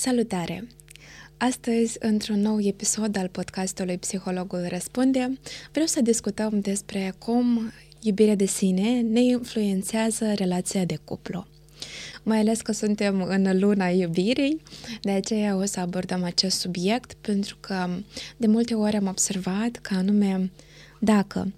Salutare! Astăzi, într-un nou episod al podcastului Psihologul Răspunde, vreau să discutăm despre cum iubirea de sine ne influențează relația de cuplu. Mai ales că suntem în luna iubirii, de aceea o să abordăm acest subiect, pentru că de multe ori am observat că anume dacă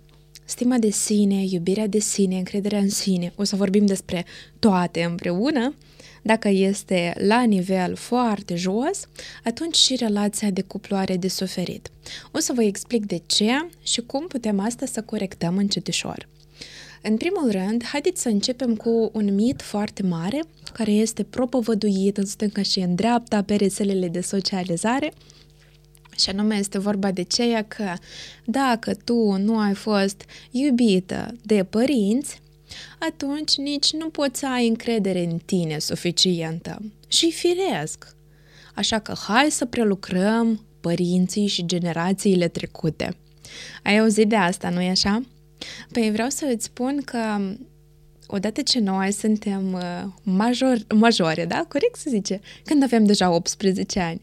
stima de sine, iubirea de sine, încrederea în sine, o să vorbim despre toate împreună, dacă este la nivel foarte jos, atunci și relația de cuplu are de suferit. O să vă explic de ce și cum putem asta să corectăm încetișor. În primul rând, haideți să începem cu un mit foarte mare, care este propovăduit în stânga și în dreapta pe rețelele de socializare, și anume este vorba de ceea că dacă tu nu ai fost iubită de părinți, atunci nici nu poți să ai încredere în tine suficientă. Și firesc. Așa că hai să prelucrăm părinții și generațiile trecute. Ai auzit de asta, nu-i așa? Păi vreau să îți spun că odată ce noi suntem uh, major, majore, da? Corect să zice? Când avem deja 18 ani.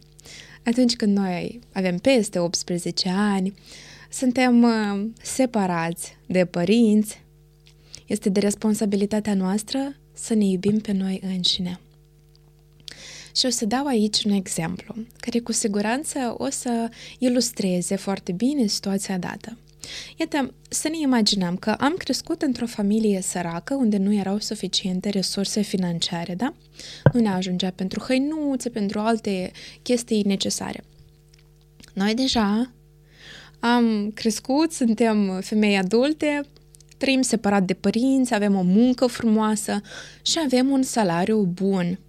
Atunci când noi avem peste 18 ani, suntem uh, separați de părinți, este de responsabilitatea noastră să ne iubim pe noi înșine. Și o să dau aici un exemplu, care cu siguranță o să ilustreze foarte bine situația dată. Iată, să ne imaginăm că am crescut într-o familie săracă unde nu erau suficiente resurse financiare, da? Nu ne ajungea pentru hăinuțe, pentru alte chestii necesare. Noi deja am crescut, suntem femei adulte, trăim separat de părinți, avem o muncă frumoasă și avem un salariu bun.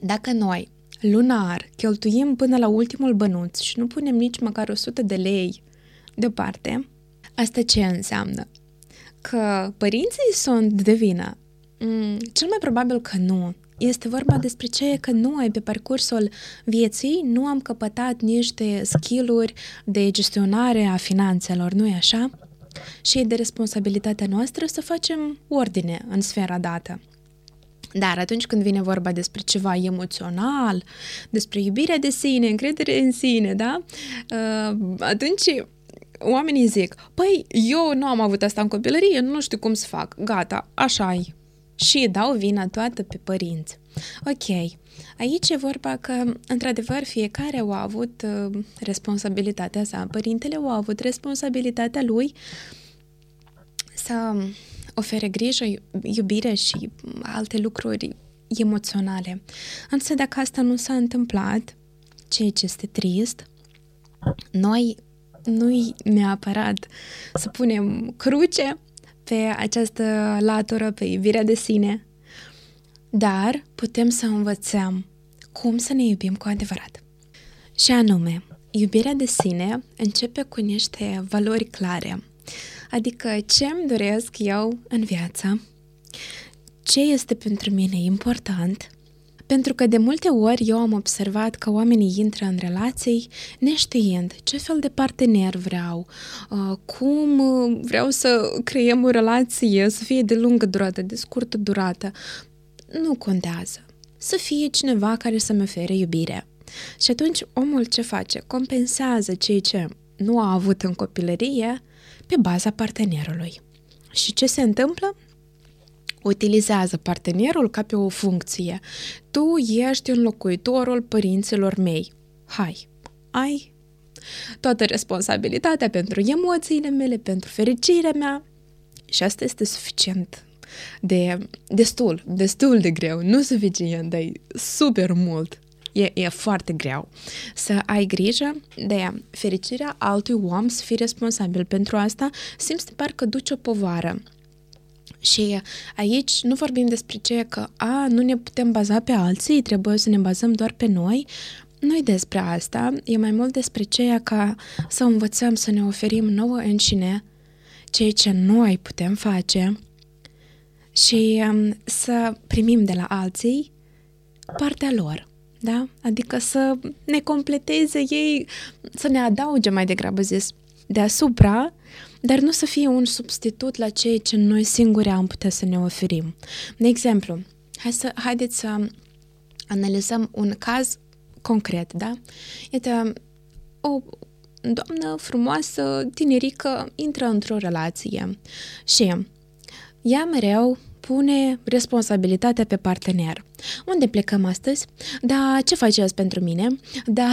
Dacă noi, lunar, cheltuim până la ultimul bănuț și nu punem nici măcar 100 de lei deoparte, asta ce înseamnă? Că părinții sunt de vină? Mm, cel mai probabil că nu. Este vorba despre ce că noi, pe parcursul vieții, nu am căpătat niște skill-uri de gestionare a finanțelor, nu-i așa? Și e de responsabilitatea noastră să facem ordine în sfera dată. Dar atunci când vine vorba despre ceva emoțional, despre iubirea de sine, încredere în sine, da? Uh, atunci oamenii zic, păi eu nu am avut asta în copilărie, nu știu cum să fac, gata, așa -i. Și dau vina toată pe părinți. Ok, aici e vorba că, într-adevăr, fiecare a avut uh, responsabilitatea sa. Părintele a avut responsabilitatea lui să ofere grijă, iubire și alte lucruri emoționale. Însă dacă asta nu s-a întâmplat, ceea ce este trist, noi nu-i neapărat să punem cruce pe această latură, pe iubirea de sine, dar putem să învățăm cum să ne iubim cu adevărat. Și anume, iubirea de sine începe cu niște valori clare, adică ce îmi doresc eu în viață, ce este pentru mine important pentru că de multe ori eu am observat că oamenii intră în relații neștiind ce fel de partener vreau, uh, cum uh, vreau să creăm o relație, să fie de lungă durată, de scurtă durată. Nu contează. Să fie cineva care să-mi ofere iubire. Și atunci omul ce face? Compensează ceea ce nu a avut în copilărie pe baza partenerului. Și ce se întâmplă? utilizează partenerul ca pe o funcție. Tu ești înlocuitorul părinților mei. Hai, ai toată responsabilitatea pentru emoțiile mele, pentru fericirea mea și asta este suficient de destul, destul de greu, nu suficient, dar super mult. E, e foarte greu să ai grijă de fericirea altui om, să fii responsabil pentru asta, simți parcă duci o povară. Și aici nu vorbim despre ce că, a, nu ne putem baza pe alții, trebuie să ne bazăm doar pe noi. Nu-i despre asta, e mai mult despre ceea ca să învățăm să ne oferim nouă înșine ceea ce noi putem face și um, să primim de la alții partea lor. Da? Adică să ne completeze ei, să ne adauge mai degrabă zis deasupra dar nu să fie un substitut la ceea ce noi singuri am putea să ne oferim. De exemplu, hai să, haideți să analizăm un caz concret, da? Iată, o doamnă frumoasă, tinerică, intră într-o relație și ea mereu pune responsabilitatea pe partener. Unde plecăm astăzi? Da, ce faceți pentru mine? Da,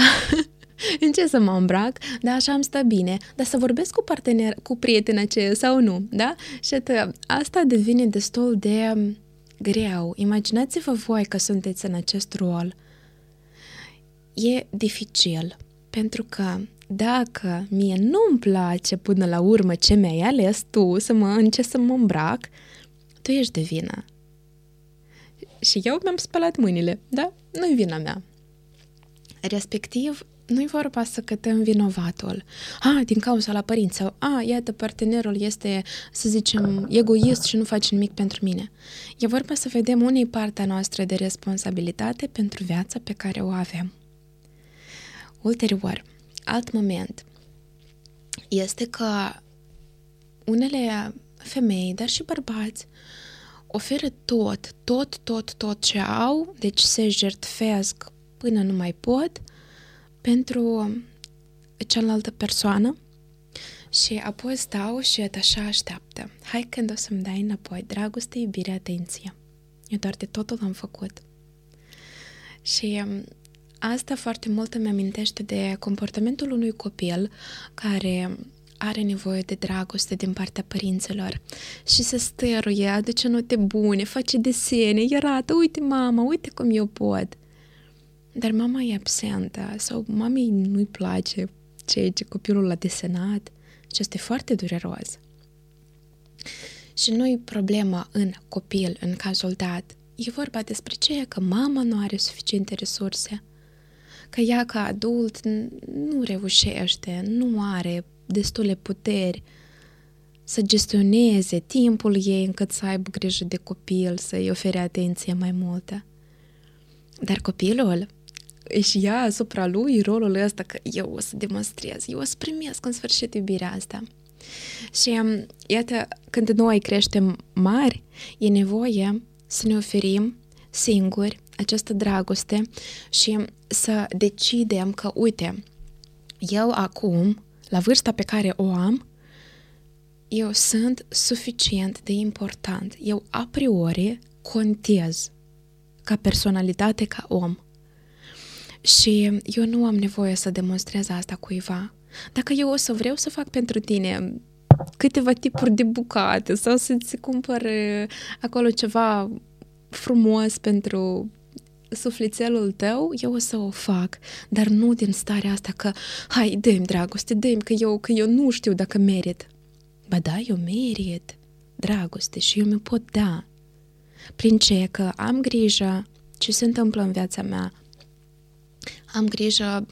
în ce să mă îmbrac? Da, așa am stă bine. Dar să vorbesc cu partener, cu prietena aceea sau nu, da? Și atât, asta devine destul de greu. Imaginați-vă voi că sunteți în acest rol. E dificil, pentru că dacă mie nu-mi place până la urmă ce mi-ai ales tu, să mă, în ce să mă îmbrac, tu ești de vină. Și eu mi-am spălat mâinile, da? Nu-i vina mea. Respectiv, nu-i vorba să cătăm vinovatul. A, din cauza la părinți sau a, iată, partenerul este, să zicem, egoist și nu face nimic pentru mine. E vorba să vedem unei partea noastră de responsabilitate pentru viața pe care o avem. Ulterior, alt moment este că unele femei, dar și bărbați, oferă tot, tot, tot, tot ce au, deci se jertfesc până nu mai pot pentru cealaltă persoană și apoi stau și așa așteaptă. Hai când o să-mi dai înapoi dragoste, iubire, atenție. Eu doar de totul am făcut. Și um, asta foarte mult îmi amintește de comportamentul unui copil care are nevoie de dragoste din partea părinților și se stăruie, aduce note bune, face desene, arată, uite mama, uite cum eu pot. Dar mama e absentă sau mamei nu-i place ceea ce copilul a desenat și asta e foarte dureros. Și nu e problema în copil, în cazul dat. E vorba despre ceea că mama nu are suficiente resurse, că ea ca adult nu reușește, nu are destule puteri să gestioneze timpul ei încât să aibă grijă de copil, să-i ofere atenție mai multă. Dar copilul își ia asupra lui rolul ăsta că eu o să demonstrez, eu o să primesc în sfârșit iubirea asta. Și um, iată, când noi creștem mari, e nevoie să ne oferim singuri această dragoste și să decidem că, uite, eu acum, la vârsta pe care o am, eu sunt suficient de important. Eu a priori contez ca personalitate, ca om. Și eu nu am nevoie să demonstrez asta cuiva. Dacă eu o să vreau să fac pentru tine câteva tipuri de bucate sau să-ți cumpăr acolo ceva frumos pentru sufletelul tău, eu o să o fac, dar nu din starea asta că, hai, dă dragoste, dă că eu, că eu nu știu dacă merit. Ba da, eu merit dragoste și eu mi pot da. Prin ce că am grijă ce se întâmplă în viața mea, am grijă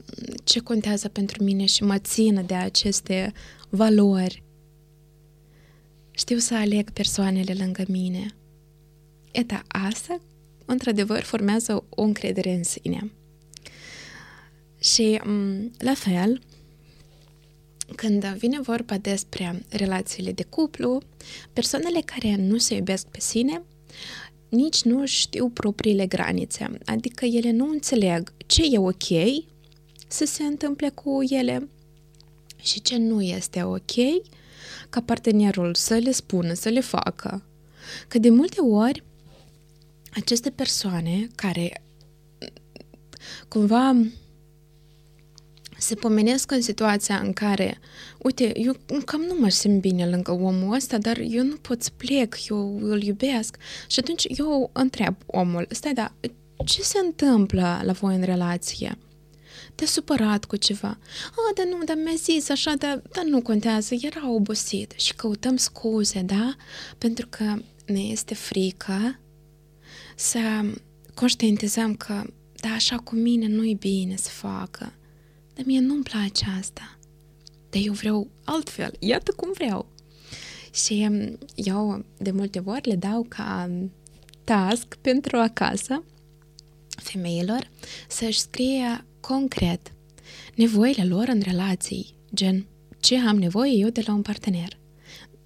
ce contează pentru mine și mă țin de aceste valori. Știu să aleg persoanele lângă mine. Eta asta, într-adevăr, formează o încredere în sine. Și, la fel, când vine vorba despre relațiile de cuplu, persoanele care nu se iubesc pe sine nici nu știu propriile granițe, adică ele nu înțeleg ce e ok să se întâmple cu ele și ce nu este ok ca partenerul să le spună, să le facă. Că de multe ori aceste persoane care cumva se pomenesc în situația în care, uite, eu cam nu mă simt bine lângă omul ăsta, dar eu nu pot să plec, eu îl iubesc. Și atunci eu întreb omul, stai, da, ce se întâmplă la voi în relație? Te-a supărat cu ceva. A, dar nu, dar mi-a zis așa, dar, dar nu contează, era obosit. Și căutăm scuze, da? Pentru că ne este frică să conștientizăm că, da, așa cu mine nu-i bine să facă dar mie nu-mi place asta. Dar eu vreau altfel, iată cum vreau. Și um, eu de multe ori le dau ca um, task pentru acasă femeilor să-și scrie concret nevoile lor în relații, gen ce am nevoie eu de la un partener.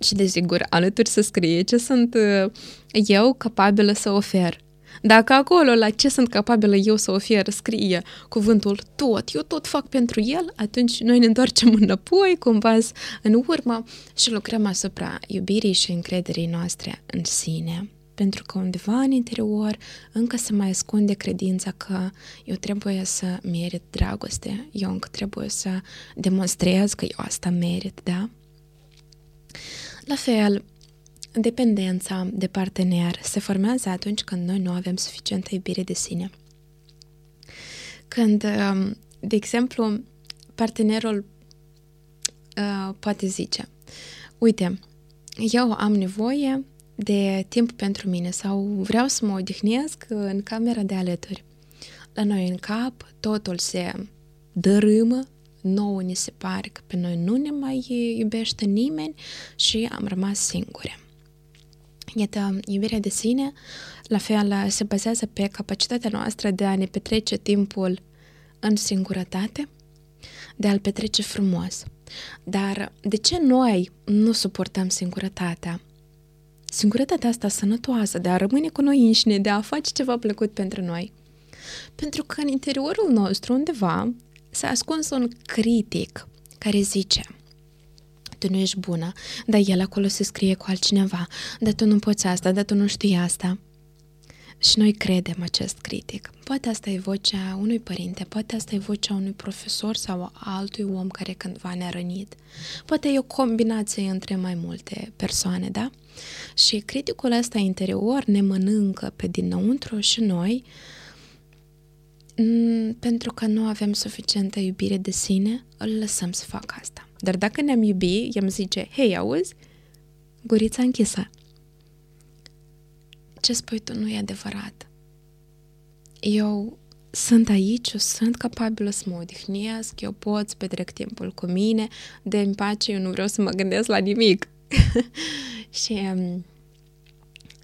Și desigur, alături să scrie ce sunt uh, eu capabilă să ofer. Dacă acolo la ce sunt capabilă eu să ofer scrie cuvântul tot, eu tot fac pentru el, atunci noi ne întoarcem înapoi cu un pas în urmă și lucrăm asupra iubirii și încrederii noastre în sine pentru că undeva în interior încă se mai ascunde credința că eu trebuie să merit dragoste, eu încă trebuie să demonstrez că eu asta merit, da? La fel, dependența de partener se formează atunci când noi nu avem suficientă iubire de sine. Când, um, de exemplu, partenerul uh, poate zice, uite, eu am nevoie de timp pentru mine sau vreau să mă odihnesc în camera de alături. La noi în cap totul se dărâmă, nouă ni se pare că pe noi nu ne mai iubește nimeni și am rămas singure. Iată, iubirea de sine, la fel, se bazează pe capacitatea noastră de a ne petrece timpul în singurătate, de a-l petrece frumos. Dar de ce noi nu suportăm singurătatea? Singurătatea asta sănătoasă de a rămâne cu noi înșine, de a face ceva plăcut pentru noi. Pentru că în interiorul nostru, undeva, s-a ascuns un critic care zice tu nu ești bună, dar el acolo se scrie cu altcineva, dar tu nu poți asta, dar tu nu știi asta. Și noi credem acest critic. Poate asta e vocea unui părinte, poate asta e vocea unui profesor sau altui om care cândva ne-a rănit. Poate e o combinație între mai multe persoane, da? Și criticul ăsta interior ne mănâncă pe dinăuntru și noi pentru că nu avem suficientă iubire de sine, îl lăsăm să facă asta. Dar dacă ne-am iubi, i-am zice, hei, auzi, gurița închisă. Ce spui tu nu e adevărat. Eu sunt aici, eu sunt capabilă să mă odihnesc, eu pot să petrec timpul cu mine, de în pace eu nu vreau să mă gândesc la nimic. și um,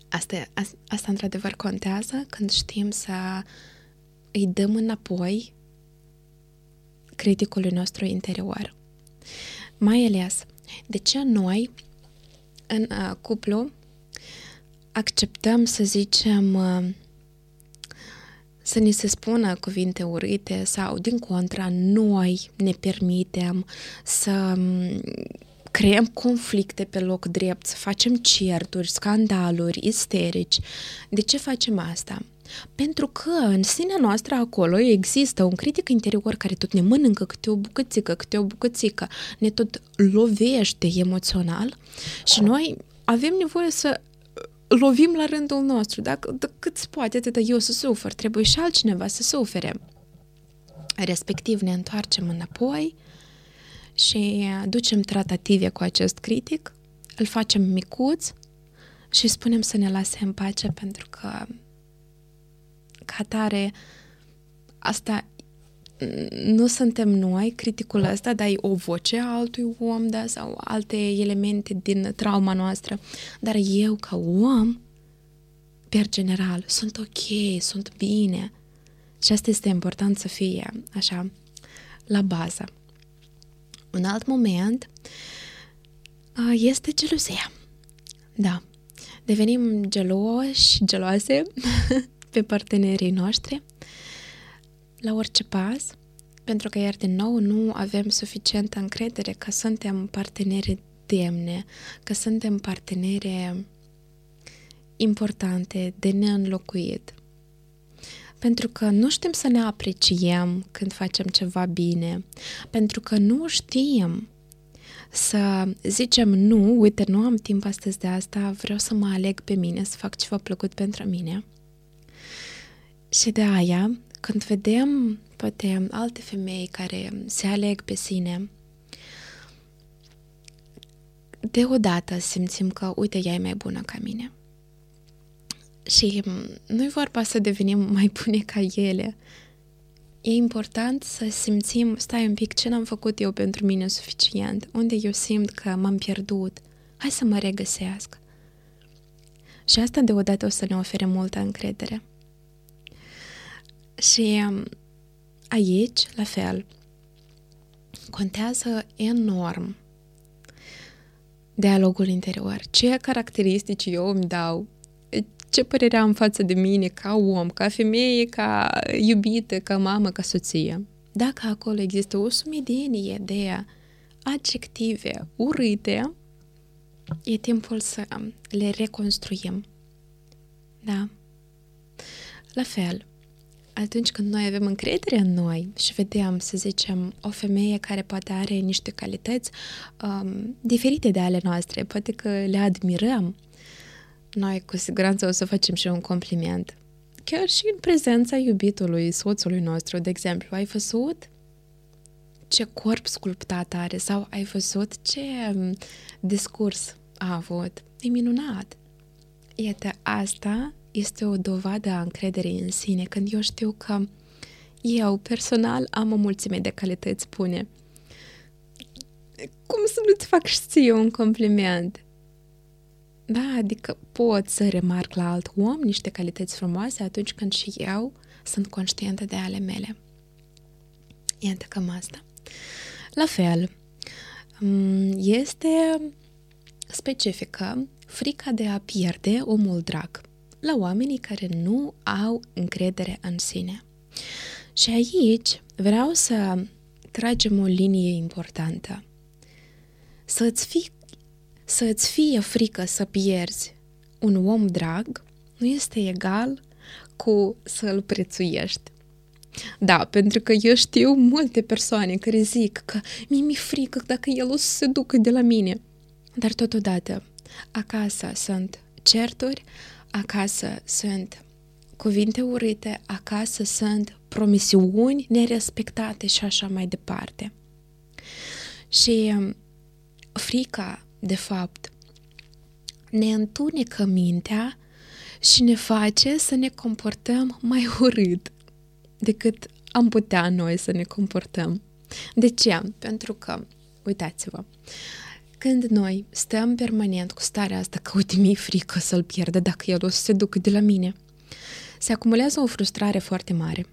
asta, asta, asta într-adevăr contează când știm să îi dăm înapoi criticului nostru interior. Mai ales, de ce noi în uh, cuplu acceptăm să zicem uh, să ni se spună cuvinte urâte sau, din contra, noi ne permitem să um, creăm conflicte pe loc drept, să facem certuri, scandaluri, isterici. De ce facem asta? Pentru că în sinea noastră acolo există un critic interior care tot ne mănâncă câte o bucățică, câte o bucățică, ne tot lovește emoțional și noi avem nevoie să lovim la rândul nostru. Dacă, dacă cât se poate, atât eu să sufăr, trebuie și altcineva să sufere. Respectiv ne întoarcem înapoi și ducem tratative cu acest critic, îl facem micuț și spunem să ne lase în pace pentru că ca tare asta nu suntem noi, criticul ăsta, dar e o voce a altui om, da, sau alte elemente din trauma noastră. Dar eu, ca om, per general, sunt ok, sunt bine. Și asta este important să fie, așa, la bază. Un alt moment este geluzia. Da, devenim geloși, geloase pe partenerii noștri la orice pas, pentru că iar din nou nu avem suficientă încredere că suntem parteneri demne, că suntem parteneri importante, de neînlocuit. Pentru că nu știm să ne apreciem când facem ceva bine, pentru că nu știm să zicem nu, uite, nu am timp astăzi de asta, vreau să mă aleg pe mine, să fac ceva plăcut pentru mine. Și de aia, când vedem poate alte femei care se aleg pe sine, deodată simțim că, uite, ea e mai bună ca mine. Și nu e vorba să devenim mai bune ca ele. E important să simțim, stai un pic, ce n-am făcut eu pentru mine suficient, unde eu simt că m-am pierdut, hai să mă regăsesc. Și asta deodată o să ne ofere multă încredere. Și um, aici, la fel, contează enorm dialogul interior. Ce caracteristici eu îmi dau ce părere am față de mine ca om, ca femeie, ca iubită, ca mamă, ca soție. Dacă acolo există o sumedenie de adjective urâte, e timpul să le reconstruim. Da? La fel, atunci când noi avem încredere în noi și vedem, să zicem, o femeie care poate are niște calități um, diferite de ale noastre, poate că le admirăm, noi cu siguranță o să facem și un compliment. Chiar și în prezența iubitului, soțului nostru, de exemplu, ai văzut ce corp sculptat are sau ai văzut ce um, discurs a avut. E minunat. Iată, asta este o dovadă a încrederii în sine, când eu știu că eu, personal, am o mulțime de calități bune. Cum să nu-ți fac și ție un compliment? Da, adică pot să remarc la alt om niște calități frumoase atunci când și eu sunt conștientă de ale mele. Iată cam asta. La fel, mm, este specifică frica de a pierde omul drag la oamenii care nu au încredere în sine. Și aici vreau să tragem o linie importantă. Să-ți, fi, să-ți fie frică să pierzi un om drag nu este egal cu să-l prețuiești. Da, pentru că eu știu multe persoane care zic că mi-e mi frică dacă el o să se ducă de la mine. Dar totodată, acasă sunt certuri, acasă sunt cuvinte urâte, acasă sunt promisiuni nerespectate și așa mai departe. Și um, frica, de fapt, ne întunecă mintea și ne face să ne comportăm mai urât decât am putea noi să ne comportăm. De ce? Pentru că, uitați-vă, când noi stăm permanent cu starea asta că uite mi frică să-l pierdă dacă el o să se ducă de la mine, se acumulează o frustrare foarte mare.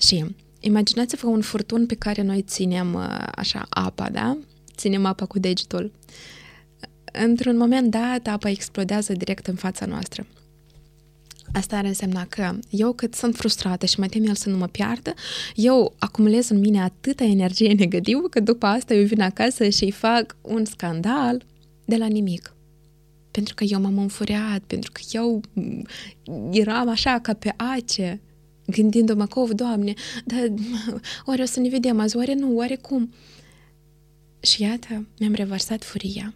Și imaginați-vă un furtun pe care noi ținem uh, așa apa, da? Ținem apa cu degetul. Într-un moment dat, apa explodează direct în fața noastră. Asta ar însemna că eu cât sunt frustrată și mă tem el să nu mă piardă, eu acumulez în mine atâta energie negativă că după asta eu vin acasă și îi fac un scandal de la nimic. Pentru că eu m-am înfuriat, pentru că eu eram așa ca pe ace, gândindu-mă că, Doamne, dar oare o să ne vedem azi, oare nu, oare cum? Și iată, mi-am revărsat furia.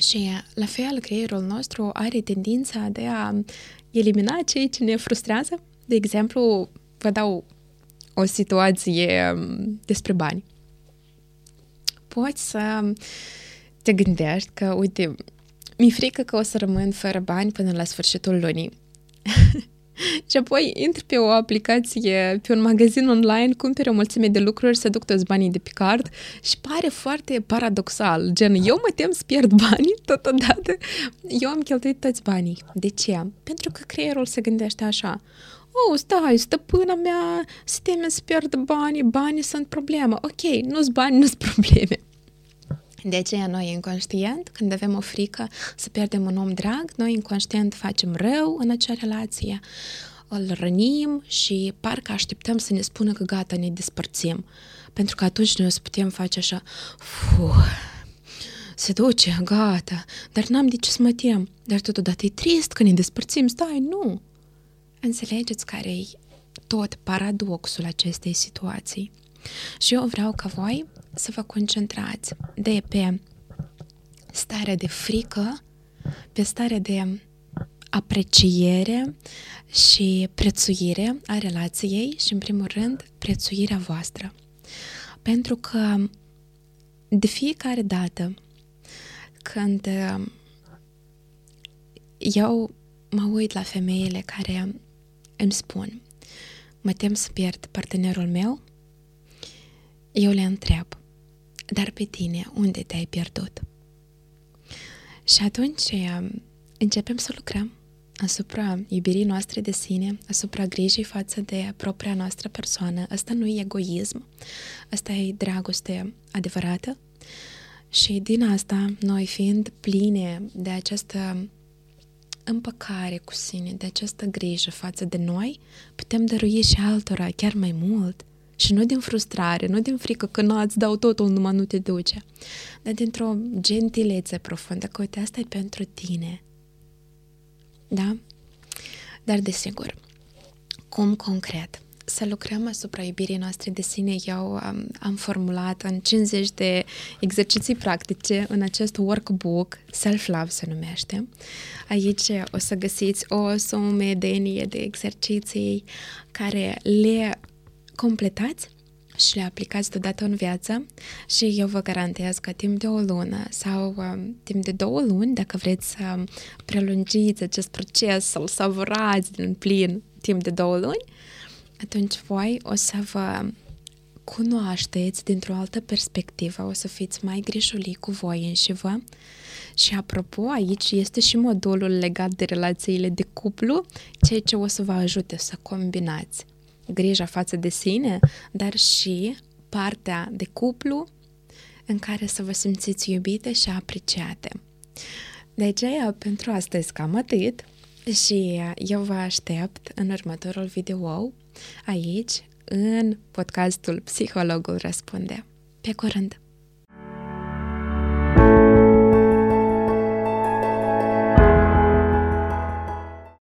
Și la fel, creierul nostru are tendința de a elimina ceea ce ne frustrează. De exemplu, vă dau o situație um, despre bani. Poți să te gândești că, uite, mi-e frică că o să rămân fără bani până la sfârșitul lunii. și apoi intri pe o aplicație, pe un magazin online, cumperi o mulțime de lucruri, să duc toți banii de pe card și pare foarte paradoxal. Gen, eu mă tem să pierd banii totodată. Eu am cheltuit toți banii. De ce? Pentru că creierul se gândește așa. Oh, stai, stăpâna mea se teme să pierdă banii, banii sunt problemă. Ok, nu-s bani, nu-s probleme. De aceea noi inconștient, când avem o frică să pierdem un om drag, noi inconștient facem rău în acea relație, îl rănim și parcă așteptăm să ne spună că gata, ne despărțim. Pentru că atunci noi o să putem face așa, fuh, se duce, gata, dar n-am de ce să mă tem. Dar totodată e trist că ne despărțim, stai, nu. Înțelegeți care e tot paradoxul acestei situații. Și eu vreau ca voi să vă concentrați de pe starea de frică, pe starea de apreciere și prețuire a relației și, în primul rând, prețuirea voastră. Pentru că de fiecare dată când eu mă uit la femeile care îmi spun mă tem să pierd partenerul meu, eu le întreb dar pe tine, unde te-ai pierdut? Și atunci um, începem să lucrăm asupra iubirii noastre de sine, asupra grijii față de propria noastră persoană. Asta nu e egoism, asta e dragoste adevărată. Și din asta, noi fiind pline de această împăcare cu sine, de această grijă față de noi, putem dărui și altora chiar mai mult. Și nu din frustrare, nu din frică că nu îți dau totul, numai nu te duce, dar dintr-o gentilețe profundă, că uite, asta e pentru tine. Da? Dar desigur, cum concret? să lucrăm asupra iubirii noastre de sine. Eu am, am formulat în 50 de exerciții practice în acest workbook, Self-Love se numește. Aici o să găsiți o sumedenie de exerciții care le completați și le aplicați deodată în viață și eu vă garantez că timp de o lună sau um, timp de două luni, dacă vreți să prelungiți acest proces, să-l savurați din plin timp de două luni, atunci voi o să vă cunoașteți dintr-o altă perspectivă, o să fiți mai grișulii cu voi înși vă. Și apropo, aici este și modulul legat de relațiile de cuplu, ceea ce o să vă ajute să combinați grija față de sine, dar și partea de cuplu în care să vă simțiți iubite și apreciate. De aceea, pentru astăzi cam atât și eu vă aștept în următorul video aici, în podcastul Psihologul Răspunde. Pe curând!